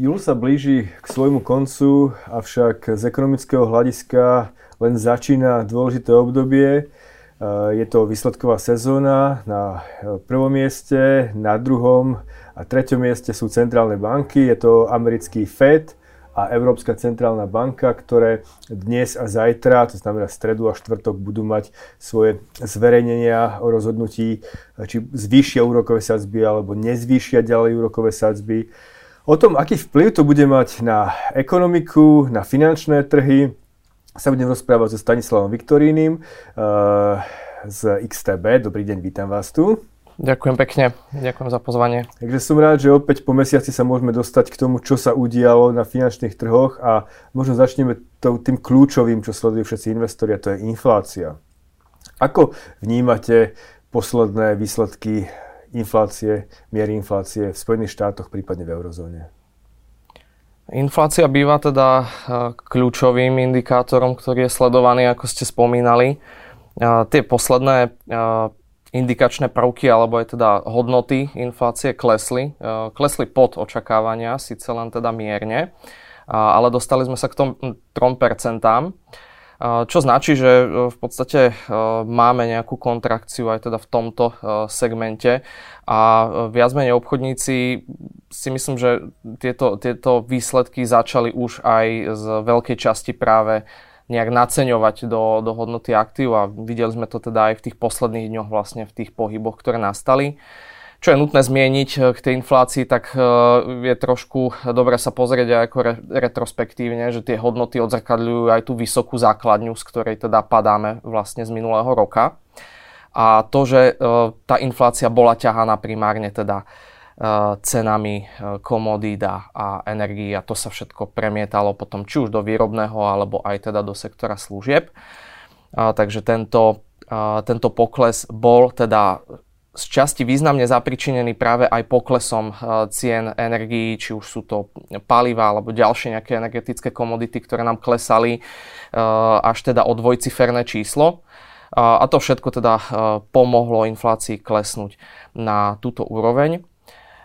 Júl sa blíži k svojmu koncu, avšak z ekonomického hľadiska len začína dôležité obdobie. Je to výsledková sezóna. Na prvom mieste, na druhom a treťom mieste sú centrálne banky. Je to americký Fed a Európska centrálna banka, ktoré dnes a zajtra, to znamená stredu a štvrtok, budú mať svoje zverejnenia o rozhodnutí, či zvýšia úrokové sadzby alebo nezvýšia ďalej úrokové sadzby. O tom, aký vplyv to bude mať na ekonomiku, na finančné trhy, sa budem rozprávať so Stanislavom Viktorínim uh, z XTB. Dobrý deň, vítam vás tu. Ďakujem pekne, ďakujem za pozvanie. Takže som rád, že opäť po mesiaci sa môžeme dostať k tomu, čo sa udialo na finančných trhoch a možno začneme tým kľúčovým, čo sledujú všetci investori, a to je inflácia. Ako vnímate posledné výsledky inflácie, miery inflácie v Spojených štátoch, prípadne v eurozóne? Inflácia býva teda e, kľúčovým indikátorom, ktorý je sledovaný, ako ste spomínali. Tie posledné e, indikačné prvky, alebo aj teda hodnoty inflácie klesli. Klesli pod očakávania, síce len teda mierne, ale dostali sme sa k tom 3%. Čo značí, že e, v podstate e, máme nejakú kontrakciu aj teda v tomto e, segmente a viac menej obchodníci si myslím, že tieto, tieto výsledky začali už aj z veľkej časti práve nejak naceňovať do, do hodnoty aktív a videli sme to teda aj v tých posledných dňoch vlastne v tých pohyboch, ktoré nastali. Čo je nutné zmieniť eh, k tej inflácii, tak eh, je trošku dobre sa pozrieť aj ako re, retrospektívne, že tie hodnoty odzrkadľujú aj tú vysokú základňu, z ktorej teda padáme vlastne z minulého roka. A to, že eh, tá inflácia bola ťahaná primárne teda cenami komodít a energií a to sa všetko premietalo potom či už do výrobného alebo aj teda do sektora služieb. Takže tento, tento pokles bol teda z časti významne zapričinený práve aj poklesom eh, cien energií, či už sú to paliva alebo ďalšie nejaké energetické komodity, ktoré nám klesali eh, až teda o dvojciferné číslo. A to všetko teda eh, pomohlo inflácii klesnúť na túto úroveň.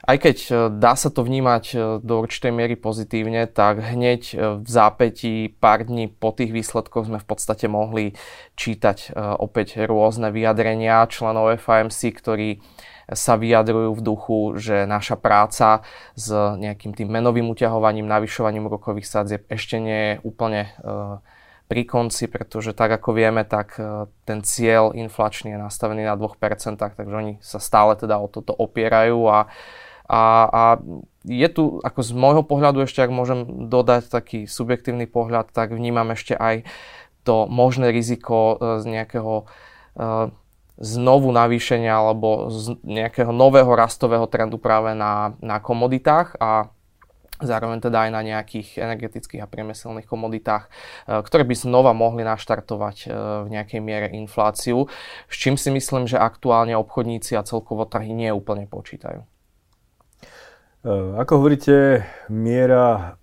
Aj keď e, dá sa to vnímať e, do určitej miery pozitívne, tak hneď e, v zápätí pár dní po tých výsledkoch sme v podstate mohli čítať opäť rôzne vyjadrenia členov FAMC, ktorí sa vyjadrujú v duchu, že naša práca s nejakým tým menovým uťahovaním, navyšovaním úrokových sadzieb ešte nie je úplne pri konci, pretože tak ako vieme, tak ten cieľ inflačný je nastavený na 2%, takže oni sa stále teda o toto opierajú a a, a je tu, ako z môjho pohľadu ešte, ak môžem dodať taký subjektívny pohľad, tak vnímam ešte aj to možné riziko e, z nejakého e, znovu navýšenia alebo z nejakého nového rastového trendu práve na, na komoditách a zároveň teda aj na nejakých energetických a priemyselných komoditách, e, ktoré by znova mohli naštartovať v nejakej miere infláciu, s čím si myslím, že aktuálne obchodníci a celkovo trhy nie úplne počítajú. Eh, ako hovoríte, miera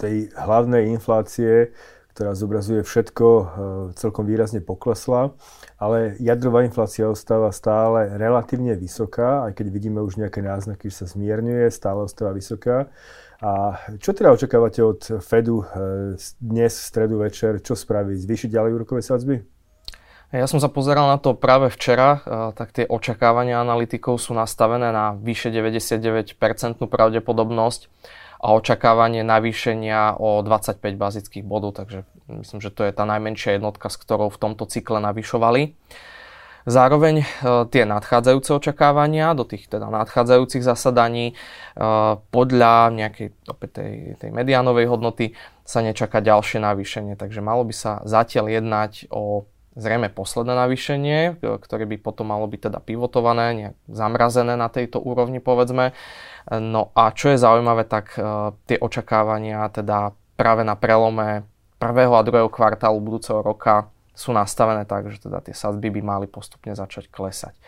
tej hlavnej inflácie, ktorá zobrazuje všetko, eh, celkom výrazne poklesla, ale jadrová inflácia ostáva stále relatívne vysoká, aj keď vidíme už nejaké náznaky, že sa zmierňuje, stále ostáva vysoká. A čo teda očakávate od Fedu eh, dnes, v stredu večer? Čo spraví? Zvýšiť ďalej úrokové sadzby? Ja som sa pozeral na to práve včera, tak tie očakávania analytikov sú nastavené na vyše 99% pravdepodobnosť a očakávanie navýšenia o 25 bazických bodov, takže myslím, že to je tá najmenšia jednotka, s ktorou v tomto cykle navyšovali. Zároveň e, tie nadchádzajúce očakávania do tých teda nadchádzajúcich zasadaní e, podľa nejakej opäť tej, tej mediánovej hodnoty sa nečaká ďalšie navýšenie, takže malo by sa zatiaľ jednať o zrejme posledné navýšenie, ktoré by potom malo byť teda pivotované, nejak zamrazené na tejto úrovni povedzme. No a čo je zaujímavé, tak uh, tie očakávania teda práve na prelome prvého a druhého kvartálu budúceho roka sú nastavené tak, že teda tie sadzby by mali postupne začať klesať.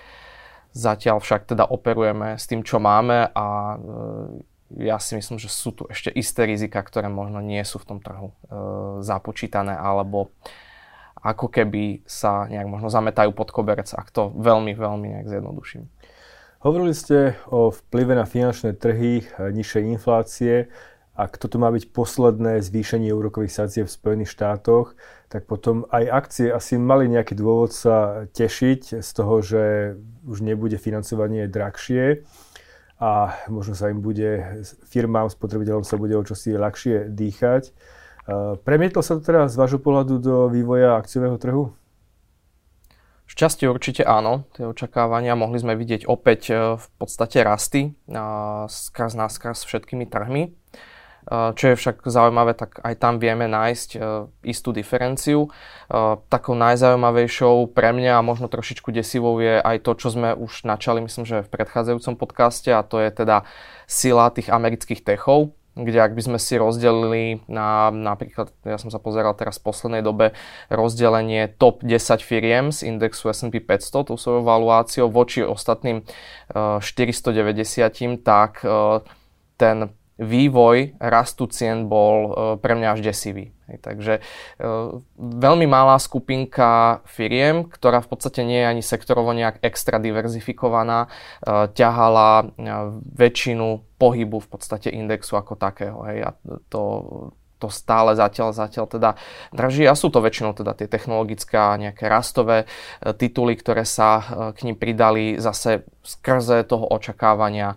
Zatiaľ však teda operujeme s tým, čo máme a ja si myslím, že sú tu ešte isté rizika, ktoré možno nie sú v tom trhu uh, započítané alebo ako keby sa nejak možno zametajú pod koberec, ak to veľmi, veľmi nejak zjednoduším. Hovorili ste o vplyve na finančné trhy, nižšej inflácie. Ak toto má byť posledné zvýšenie úrokových sadzieb v Spojených štátoch, tak potom aj akcie asi mali nejaký dôvod sa tešiť z toho, že už nebude financovanie drahšie a možno sa im bude, firmám, spotrebiteľom sa bude o čosi ľahšie dýchať. Premietlo sa to teda z vášho pohľadu do vývoja akciového trhu? Šťastie určite áno, tie očakávania. Mohli sme vidieť opäť e, v podstate rasty skrz náskaz všetkými trhmi. Čo je však zaujímavé, tak aj tam vieme nájsť istú diferenciu. Takou najzaujímavejšou pre mňa a možno trošičku desivou je aj to, čo sme už načali, myslím, že v predchádzajúcom podcaste a to je teda sila tých amerických techov kde ak by sme si rozdelili na napríklad, ja som sa pozeral teraz v poslednej dobe, rozdelenie top 10 firiem z indexu S&P 500, tú svojou valuáciou voči ostatným 490, tak e, ten vývoj rastu cien bol e, pre mňa až desivý. Takže e, veľmi malá skupinka firiem, ktorá v podstate nie je ani sektorovo nejak extra diverzifikovaná, e, ťahala väčšinu pohybu v podstate indexu ako takého. A to, to stále zatiaľ, zatiaľ teda drží a sú to väčšinou teda tie technologické a nejaké rastové e, tituly, ktoré sa e, k ním pridali zase skrze toho očakávania, e,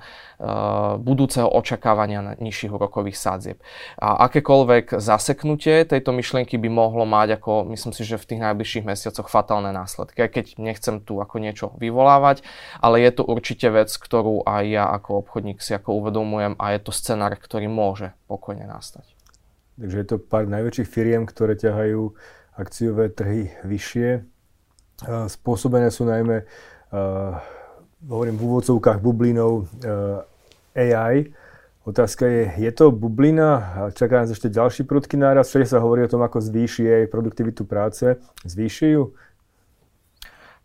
budúceho očakávania nižších úrokových sádzieb. A akékoľvek zaseknutie tejto myšlienky by mohlo mať ako, myslím si, že v tých najbližších mesiacoch fatálne následky. Aj keď nechcem tu ako niečo vyvolávať, ale je to určite vec, ktorú aj ja ako obchodník si ako uvedomujem a je to scenár, ktorý môže pokojne nastať. Takže je to pár najväčších firiem, ktoré ťahajú akciové trhy vyššie. Spôsobené sú najmä, hovorím v úvodzovkách, bublinou AI. Otázka je, je to bublina? Čaká nás ešte ďalší prudký náraz. Všade sa hovorí o tom, ako zvýši jej produktivitu práce. Zvýši ju?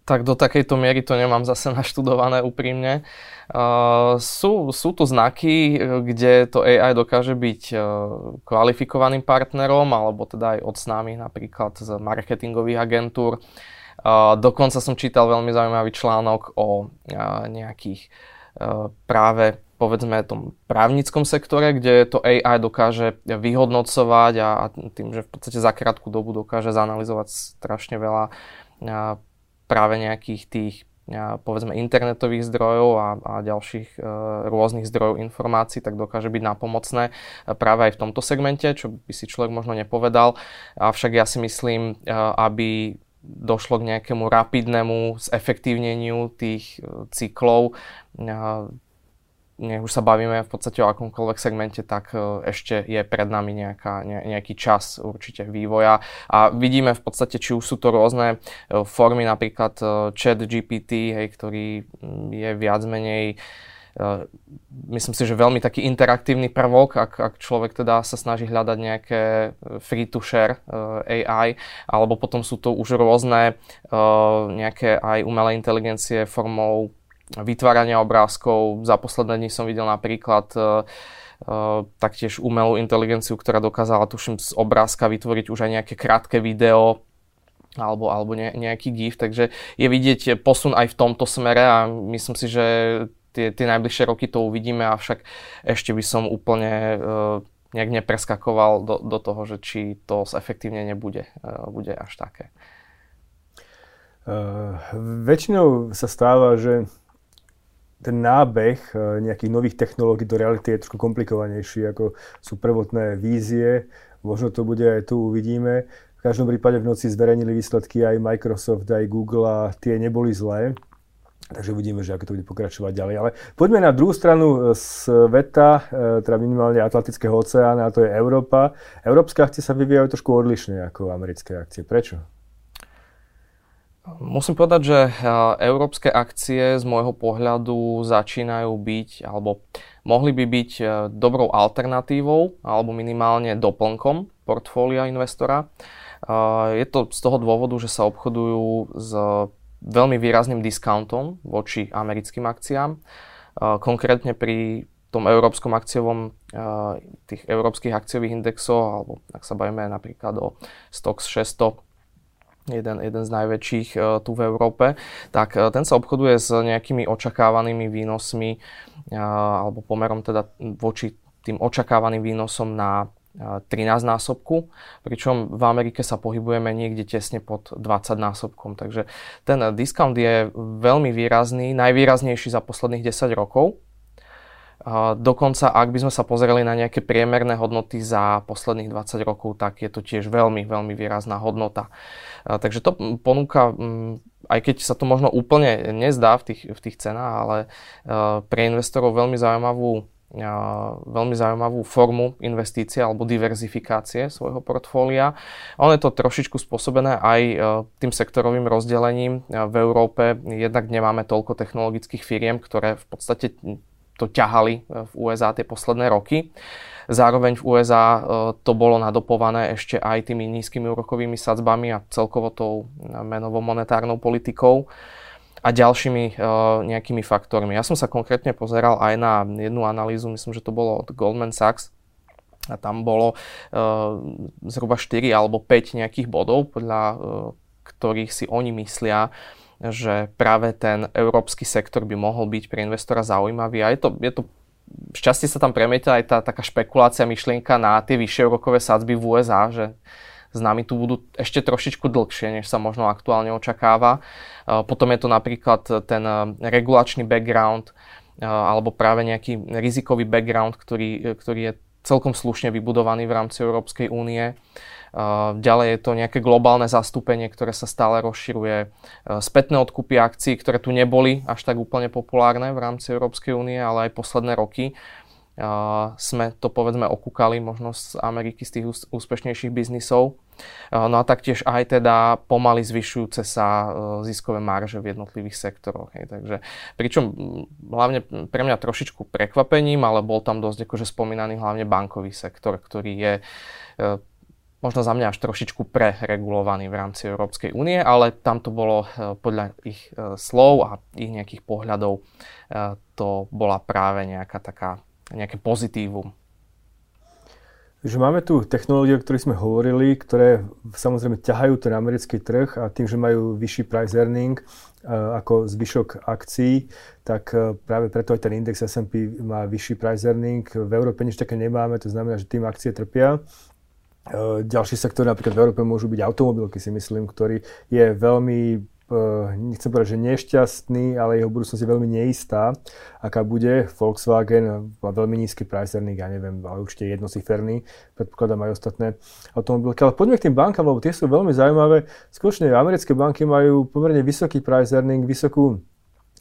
Tak do takejto miery to nemám zase naštudované úprimne. Uh, sú, sú tu znaky, kde to AI dokáže byť uh, kvalifikovaným partnerom, alebo teda aj od snámy napríklad z marketingových agentúr. Uh, dokonca som čítal veľmi zaujímavý článok o nejakých práve povedzme tom právnickom sektore, kde to AI dokáže vyhodnocovať a, a tým, že v podstate za krátku dobu dokáže zanalizovať strašne veľa práve nejakých tých povedzme internetových zdrojov a, a ďalších e, rôznych zdrojov informácií, tak dokáže byť nápomocné práve aj v tomto segmente, čo by si človek možno nepovedal. Avšak ja si myslím, e, aby došlo k nejakému rapidnému zefektívneniu tých e, cyklov, e, nech už sa bavíme v podstate o akomkoľvek segmente, tak e, ešte je pred nami nejaká, ne, nejaký čas určite vývoja. A vidíme v podstate, či už sú to rôzne e, formy, napríklad e, chat GPT, hej, ktorý je viac menej myslím si, že veľmi taký interaktívny prvok, ak, ak človek teda sa snaží hľadať nejaké free to share AI, alebo potom sú to už rôzne nejaké aj umelé inteligencie formou vytvárania obrázkov. Za posledné dni som videl napríklad uh, uh, taktiež umelú inteligenciu, ktorá dokázala, tuším, z obrázka vytvoriť už aj nejaké krátke video, alebo, alebo ne, nejaký GIF, takže je vidieť posun aj v tomto smere a myslím si, že tie, tie najbližšie roky to uvidíme, avšak ešte by som úplne uh, nejak nepreskakoval do, do toho, že či to efektívne nebude bude až také. Uh, väčšinou sa stáva, že ten nábeh e, nejakých nových technológií do reality je trošku komplikovanejší, ako sú prvotné vízie. Možno to bude aj tu, uvidíme. V každom prípade v noci zverejnili výsledky aj Microsoft, aj Google a tie neboli zlé. Takže uvidíme, že ako to bude pokračovať ďalej. Ale poďme na druhú stranu e, sveta, e, teda minimálne Atlantického oceána, a to je Európa. Európske akcie sa vyvíjajú trošku odlišne ako americké akcie. Prečo? Musím povedať, že európske akcie z môjho pohľadu začínajú byť, alebo mohli by byť eh, dobrou alternatívou, alebo minimálne doplnkom portfólia investora. Eh, je to z toho dôvodu, že sa obchodujú s veľmi výrazným discountom voči americkým akciám. Konkrétne pri tom európskom akciovom, tých európskych akciových indexov, alebo ak sa bavíme napríklad o Stox 600, jeden, jeden z najväčších uh, tu v Európe, tak uh, ten sa obchoduje s nejakými očakávanými výnosmi uh, alebo pomerom teda voči tým očakávaným výnosom na 13 násobku, pričom v Amerike sa pohybujeme niekde tesne pod 20 násobkom. Takže ten discount je veľmi výrazný, najvýraznejší za posledných 10 rokov. Dokonca, ak by sme sa pozreli na nejaké priemerné hodnoty za posledných 20 rokov, tak je to tiež veľmi, veľmi výrazná hodnota. Takže to ponúka, aj keď sa to možno úplne nezdá v tých, v tých cenách, ale pre investorov veľmi zaujímavú veľmi zaujímavú formu investície alebo diverzifikácie svojho portfólia. Ono je to trošičku spôsobené aj e, tým sektorovým rozdelením. E, v Európe jednak nemáme toľko technologických firiem, ktoré v podstate to ťahali e, v USA tie posledné roky. Zároveň v USA to bolo nadopované ešte aj tými nízkymi úrokovými sadzbami a celkovo tou menovou monetárnou politikou a ďalšími nejakými faktormi. Ja som sa konkrétne pozeral aj na jednu analýzu, myslím, že to bolo od Goldman Sachs, a tam bolo zhruba 4 alebo 5 nejakých bodov, podľa ktorých si oni myslia, že práve ten európsky sektor by mohol byť pre investora zaujímavý. A je to, je to šťastie sa tam premieta aj tá taká špekulácia, myšlienka na tie vyššie úrokové sadzby v USA, že s nami tu budú ešte trošičku dlhšie, než sa možno aktuálne očakáva. E, potom je to napríklad ten e, regulačný background e, alebo práve nejaký rizikový background, ktorý, ktorý je celkom slušne vybudovaný v rámci Európskej únie. Ďalej je to nejaké globálne zastúpenie, ktoré sa stále rozširuje. Spätné odkupy akcií, ktoré tu neboli až tak úplne populárne v rámci Európskej únie, ale aj posledné roky sme to povedzme okúkali možno z Ameriky, z tých úspešnejších biznisov. No a taktiež aj teda pomaly zvyšujúce sa e, ziskové marže v jednotlivých sektoroch. Hej. Takže, pričom hlavne pre mňa trošičku prekvapením, ale bol tam dosť akože spomínaný hlavne bankový sektor, ktorý je možno za mňa až trošičku preregulovaný v rámci Európskej únie, ale tam to bolo e, podľa ich slov a ich nejakých pohľadov to bola práve nejaká taká nejaké pozitívum. Takže máme tu technológie, o ktorých sme hovorili, ktoré samozrejme ťahajú ten americký trh a tým, že majú vyšší price earning ako zvyšok akcií, tak práve preto aj ten index S&P má vyšší price earning. V Európe nič také nemáme, to znamená, že tým akcie trpia. E, ďalší sektor napríklad v Európe môžu byť automobilky, si myslím, ktorý je veľmi Eh, nechcem povedať, že nešťastný, ale jeho budúcnosť je veľmi neistá. Aká bude, Volkswagen má veľmi nízky price earning, ja neviem, ale určite jednociferný, predpokladám aj ostatné automobilky. Ale poďme k tým bankám, lebo tie sú veľmi zaujímavé. Skutočne americké banky majú pomerne vysoký price earning, vysokú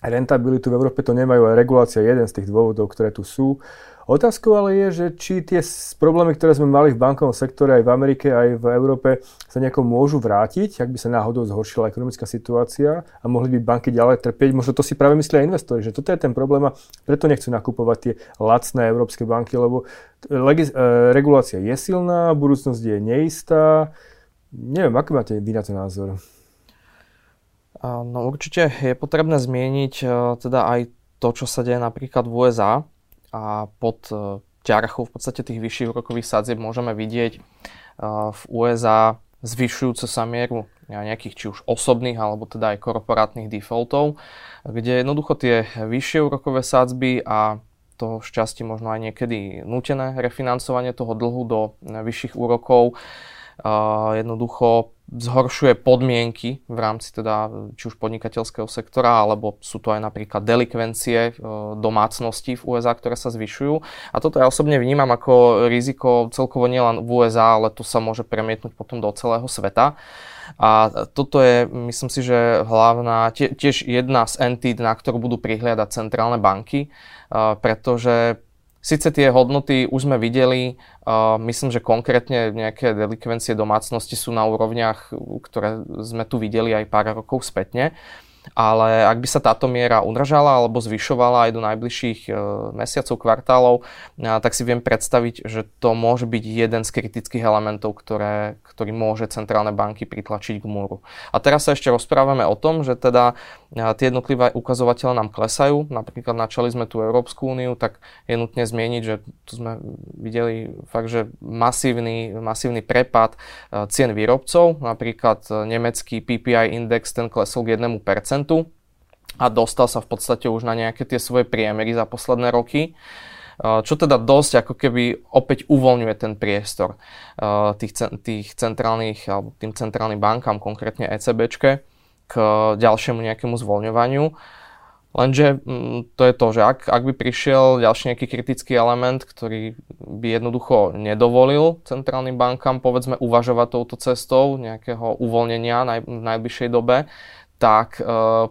rentabilitu, v Európe to nemajú, aj regulácia je jeden z tých dôvodov, ktoré tu sú. Otázkou ale je, že či tie problémy, ktoré sme mali v bankovom sektore aj v Amerike, aj v Európe, sa nejako môžu vrátiť, ak by sa náhodou zhoršila ekonomická situácia a mohli by banky ďalej trpieť. Možno to si práve myslia investori, že toto je ten problém a preto nechcú nakupovať tie lacné európske banky, lebo legis- e, regulácia je silná, budúcnosť je neistá. Neviem, aký máte vy na to názor? No určite je potrebné zmieniť e, teda aj to, čo sa deje napríklad v USA, a. Pod e, ťarchou v podstate tých vyšších úrokových sadzieb môžeme vidieť e, v USA zvyšujúcu sa mieru nejakých či už osobných alebo teda aj korporátnych defaultov, kde jednoducho tie vyššie úrokové sadzby a to šťastie možno aj niekedy nutené refinancovanie toho dlhu do vyšších úrokov jednoducho zhoršuje podmienky v rámci teda či už podnikateľského sektora, alebo sú to aj napríklad delikvencie e, domácností v USA, ktoré sa zvyšujú. A toto ja osobne vnímam ako riziko celkovo nielen v USA, ale to sa môže premietnúť potom do celého sveta. A toto je, myslím si, že hlavná, tiež jedna z entít, na ktorú budú prihliadať centrálne banky, e, pretože Sice tie hodnoty už sme videli, uh, myslím, že konkrétne nejaké delikvencie domácnosti sú na úrovniach, ktoré sme tu videli aj pár rokov spätne, ale ak by sa táto miera udržala alebo zvyšovala aj do najbližších e, mesiacov, kvartálov, tak si viem predstaviť, že to môže byť jeden z kritických elementov, ktoré, ktorý môže centrálne banky pritlačiť k múru. A teraz sa ešte rozprávame o tom, že teda tie jednotlivé ukazovatele nám klesajú. Napríklad načali sme tú Európsku úniu, tak je nutné zmieniť, že tu sme videli fakt, že masívny, masívny prepad cien výrobcov. Napríklad nemecký PPI index ten klesol k 1% a dostal sa v podstate už na nejaké tie svoje priemery za posledné roky čo teda dosť ako keby opäť uvoľňuje ten priestor tých, tých centrálnych, alebo tým centrálnym bankám, konkrétne ECBčke, k ďalšiemu nejakému zvoľňovaniu. Lenže mm, to je to, že ak, ak by prišiel ďalší nejaký kritický element, ktorý by jednoducho nedovolil centrálnym bankám, povedzme, uvažovať touto cestou nejakého uvoľnenia naj, v najbližšej dobe, tak e,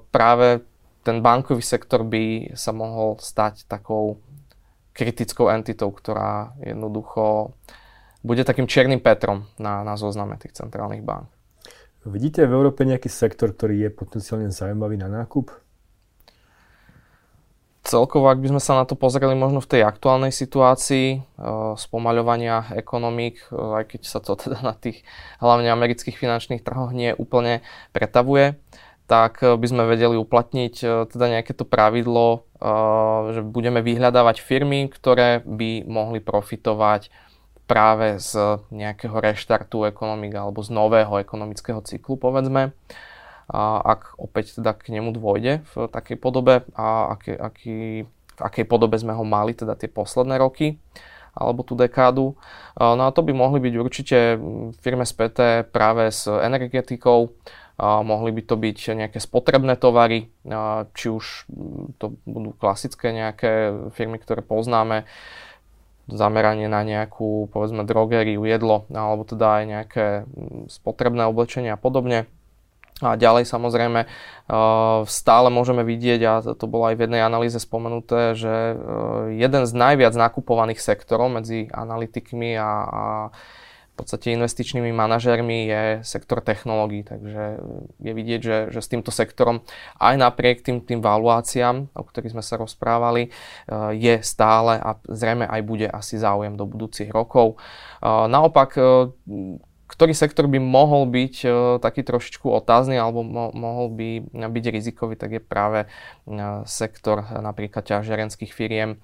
práve ten bankový sektor by sa mohol stať takou kritickou entitou, ktorá jednoducho bude takým čiernym Petrom na, na zozname tých centrálnych bank. Vidíte v Európe nejaký sektor, ktorý je potenciálne zaujímavý na nákup? Celkovo, ak by sme sa na to pozreli možno v tej aktuálnej situácii e, spomaľovania ekonomík, e, aj keď sa to teda na tých hlavne amerických finančných trhoch nie úplne pretavuje, tak e, by sme vedeli uplatniť e, teda nejaké to pravidlo, e, že budeme vyhľadávať firmy, ktoré by mohli profitovať práve z nejakého reštartu ekonomik alebo z nového ekonomického cyklu, povedzme. Ak opäť teda k nemu dôjde v takej podobe a aký, aký, v akej podobe sme ho mali teda tie posledné roky alebo tú dekádu. No a to by mohli byť určite firme späté práve s energetikou, mohli by to byť nejaké spotrebné tovary, či už to budú klasické nejaké firmy, ktoré poznáme, zameranie na nejakú, povedzme, drogériu, jedlo, alebo teda aj nejaké spotrebné oblečenie a podobne. A ďalej samozrejme stále môžeme vidieť, a to bolo aj v jednej analýze spomenuté, že jeden z najviac nakupovaných sektorov medzi analytikmi a, a v podstate investičnými manažermi je sektor technológií, takže je vidieť, že, že s týmto sektorom aj napriek tým, tým valuáciám, o ktorých sme sa rozprávali, eh, je stále a zrejme aj bude asi záujem do budúcich rokov. Eh, naopak eh, ktorý sektor by mohol byť uh, taký trošičku otázny alebo mo- mohol by byť rizikový, tak je práve uh, sektor uh, napríklad ťažiarenských firiem.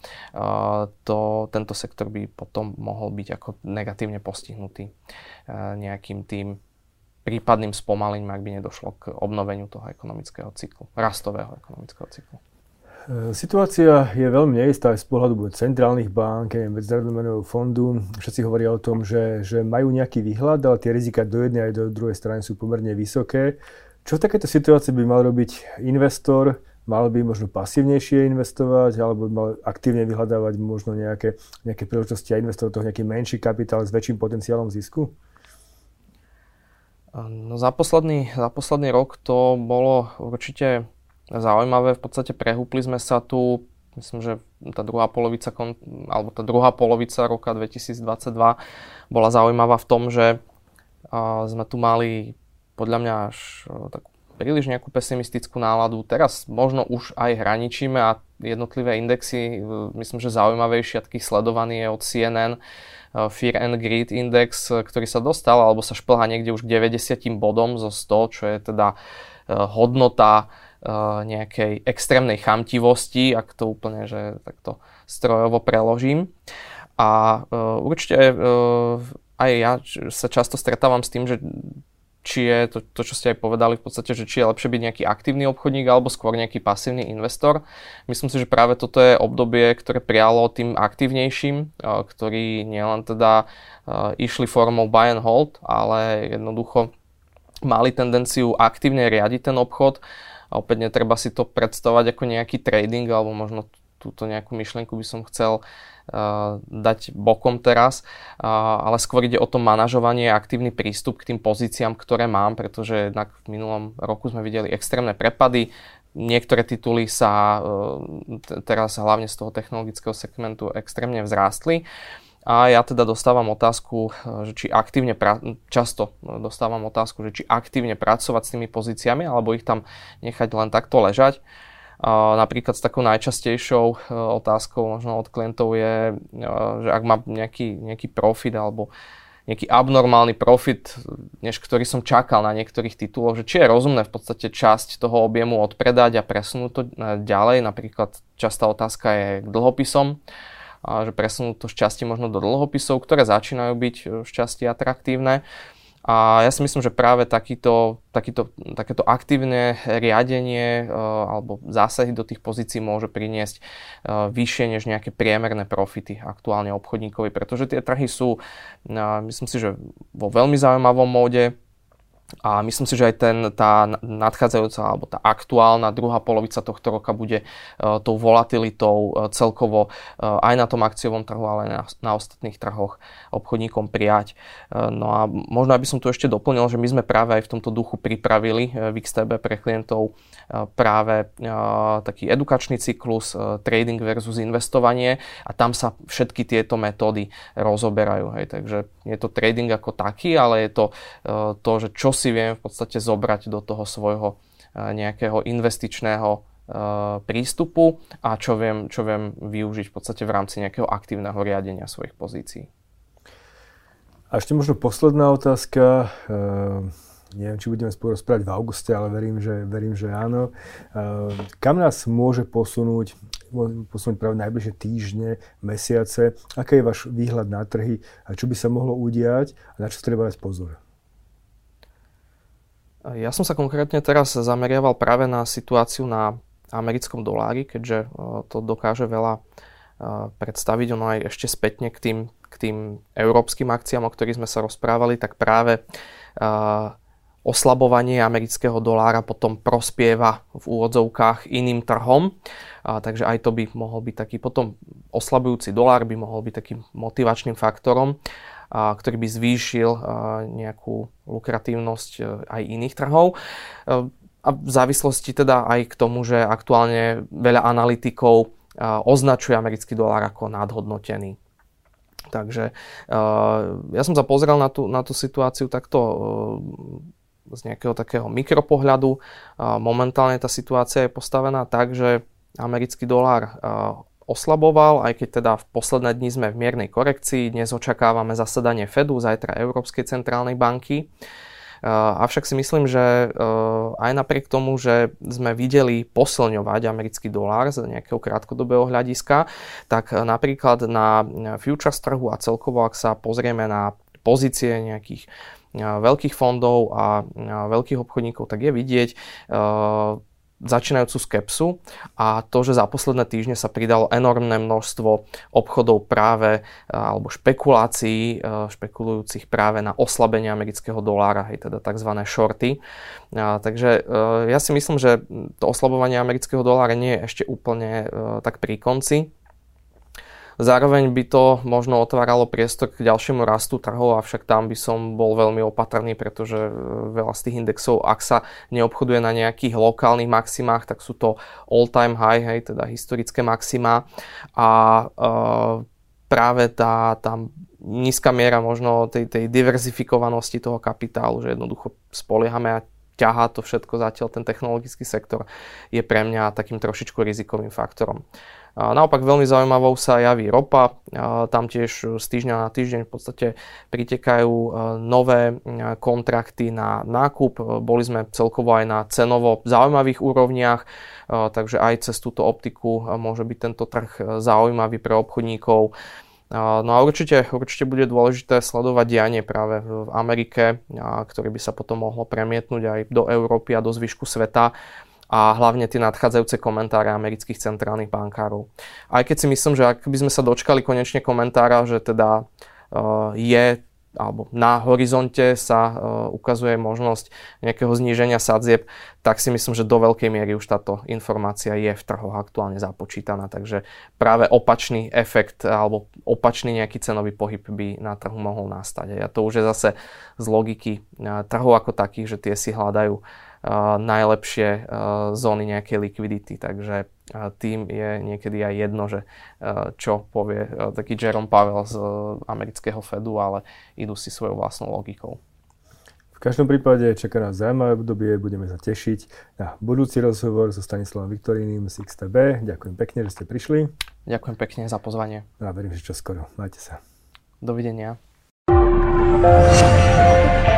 To, tento sektor by potom mohol byť ako negatívne postihnutý nejakým tým prípadným spomalením, ak by nedošlo k obnoveniu toho ekonomického cyklu, rastového ekonomického cyklu. E, situácia je veľmi neistá aj z pohľadu centrálnych bank, Medzinárodného fondu. Všetci hovoria o tom, že, že majú nejaký výhľad, ale tie rizika do jednej aj do druhej strany sú pomerne vysoké. Čo v takéto situácii by mal robiť investor? Mal by možno pasívnejšie investovať alebo mal aktívne vyhľadávať možno nejaké, nejaké príležitosti a investovať toho nejaký menší kapitál s väčším potenciálom zisku? No za posledný, za posledný rok to bolo určite zaujímavé. V podstate prehúpli sme sa tu, myslím, že tá druhá polovica, alebo tá druhá polovica roka 2022 bola zaujímavá v tom, že sme tu mali podľa mňa až takú príliš nejakú pesimistickú náladu. Teraz možno už aj hraničíme a jednotlivé indexy, myslím, že zaujímavejší a taký sledovaný je od CNN Fear and Greed Index, ktorý sa dostal alebo sa šplhá niekde už k 90 bodom zo 100, čo je teda hodnota nejakej extrémnej chamtivosti, ak to úplne, že takto strojovo preložím. A uh, určite uh, aj ja sa často stretávam s tým, že či je to, to, čo ste aj povedali v podstate, že či je lepšie byť nejaký aktívny obchodník alebo skôr nejaký pasívny investor. Myslím si, že práve toto je obdobie, ktoré prialo tým aktívnejším, ktorí nielen teda išli formou buy and hold, ale jednoducho mali tendenciu aktívne riadiť ten obchod a opäť netreba si to predstavovať ako nejaký trading, alebo možno túto nejakú myšlienku by som chcel uh, dať bokom teraz, uh, ale skôr ide o to manažovanie a aktívny prístup k tým pozíciám, ktoré mám, pretože jednak v minulom roku sme videli extrémne prepady, niektoré tituly sa uh, teraz hlavne z toho technologického segmentu extrémne vzrástli a ja teda dostávam otázku, že či aktívne, pra- často dostávam otázku, že či aktívne pracovať s tými pozíciami alebo ich tam nechať len takto ležať. Napríklad s takou najčastejšou e, otázkou možno od klientov je, e, že ak má nejaký, nejaký profit alebo nejaký abnormálny profit, než ktorý som čakal na niektorých tituloch, že či je rozumné v podstate časť toho objemu odpredať a presunúť to ďalej. Napríklad častá otázka je k dlhopisom, že presunúť to z časti možno do dlhopisov, ktoré začínajú byť v časti atraktívne. A ja si myslím, že práve takýto, takýto, takéto aktívne riadenie uh, alebo zásahy do tých pozícií môže priniesť uh, vyššie než nejaké priemerné profity aktuálne obchodníkovi, pretože tie trhy sú, myslím si, že vo veľmi zaujímavom móde, a myslím si, že aj ten, tá nadchádzajúca alebo tá aktuálna druhá polovica tohto roka bude uh, tou volatilitou uh, celkovo uh, aj na tom akciovom trhu, ale aj na, na ostatných trhoch obchodníkom prijať. No a možno aby som tu ešte doplnil, že my sme práve aj v tomto duchu pripravili v XTB pre klientov práve taký edukačný cyklus trading versus investovanie a tam sa všetky tieto metódy rozoberajú. Hej. Takže je to trading ako taký, ale je to to, že čo si viem v podstate zobrať do toho svojho eh, nejakého investičného eh, prístupu a čo viem, čo viem využiť v podstate v rámci nejakého aktívneho riadenia svojich pozícií. A ešte možno posledná otázka. E, neviem, či budeme spolu rozprávať v auguste, ale verím, že, verím, že áno. Kam nás môže posunúť, posunúť práve najbližšie týždne, mesiace? Aký je váš výhľad na trhy a čo by sa mohlo udiať a na čo treba dať pozor? Ja som sa konkrétne teraz zameriaval práve na situáciu na americkom dolári, keďže e, to dokáže veľa e, predstaviť. Ono aj ešte spätne k tým, k tým európskym akciám, o ktorých sme sa rozprávali, tak práve e, oslabovanie amerického dolára potom prospieva v úvodzovkách iným trhom. A, takže aj to by mohol byť taký potom oslabujúci dolár by mohol byť takým motivačným faktorom ktorý by zvýšil nejakú lukratívnosť e, aj iných trhov. E, a v závislosti teda aj k tomu, že aktuálne veľa analytikov e, označuje americký dolár ako nadhodnotený. Takže ja som sa pozrel na tú, na tú situáciu takto z nejakého takého mikropohľadu. Momentálne tá situácia je postavená tak, že americký dolár oslaboval, aj keď teda v posledné dni sme v miernej korekcii. Dnes očakávame zasadanie Fedu, zajtra Európskej centrálnej banky. Avšak si myslím, že aj napriek tomu, že sme videli posilňovať americký dolár z nejakého krátkodobého hľadiska, tak napríklad na futures trhu a celkovo, ak sa pozrieme na pozície nejakých veľkých fondov a veľkých obchodníkov, tak je vidieť začínajúcu skepsu a to, že za posledné týždne sa pridalo enormné množstvo obchodov práve alebo špekulácií špekulujúcich práve na oslabenie amerického dolára, hej, teda tzv. shorty. A, takže e, ja si myslím, že to oslabovanie amerického dolára nie je ešte úplne tak pri konci. Zároveň by to možno otváralo priestor k ďalšiemu rastu trhov, avšak tam by som bol veľmi opatrný, pretože e, veľa z tých indexov, ak sa neobchoduje na nejakých lokálnych maximách, tak sú to all-time high, hej, teda historické maxima. A e, práve tá, tá nízka miera možno tej, tej diverzifikovanosti toho kapitálu, že jednoducho spoliehame ťahá to všetko zatiaľ ten technologický sektor, je pre mňa takým trošičku rizikovým faktorom. Naopak veľmi zaujímavou sa javí ropa. Tam tiež z týždňa na týždeň v podstate pritekajú e, nové e, kontrakty na nákup. Boli sme celkovo aj na cenovo zaujímavých úrovniach, e, takže aj cez túto optiku môže byť tento trh zaujímavý pre obchodníkov. No a určite, určite bude dôležité sledovať dianie práve v Amerike, ktoré by sa potom mohlo premietnúť aj do Európy a do zvyšku sveta a hlavne tie nadchádzajúce komentáre amerických centrálnych bankárov. Aj keď si myslím, že ak by sme sa dočkali konečne komentára, že teda uh, je alebo na horizonte sa uh, ukazuje možnosť nejakého zníženia sadzieb, tak si myslím, že do veľkej miery už táto informácia je v trhoch aktuálne započítaná. Takže práve opačný efekt alebo opačný nejaký cenový pohyb by na trhu mohol nastať. A to už je zase z logiky uh, trhov ako takých, že tie si hľadajú najlepšie zóny nejakej likvidity. Takže tým je niekedy aj jedno, že čo povie taký Jerome Pavel z amerického Fedu, ale idú si svojou vlastnou logikou. V každom prípade čaká nás zaujímavé obdobie, budeme sa tešiť na budúci rozhovor so Stanislavom Viktorínim z XTB. Ďakujem pekne, že ste prišli. Ďakujem pekne za pozvanie. A verím, že čo skoro. Majte sa. Dovidenia. thank you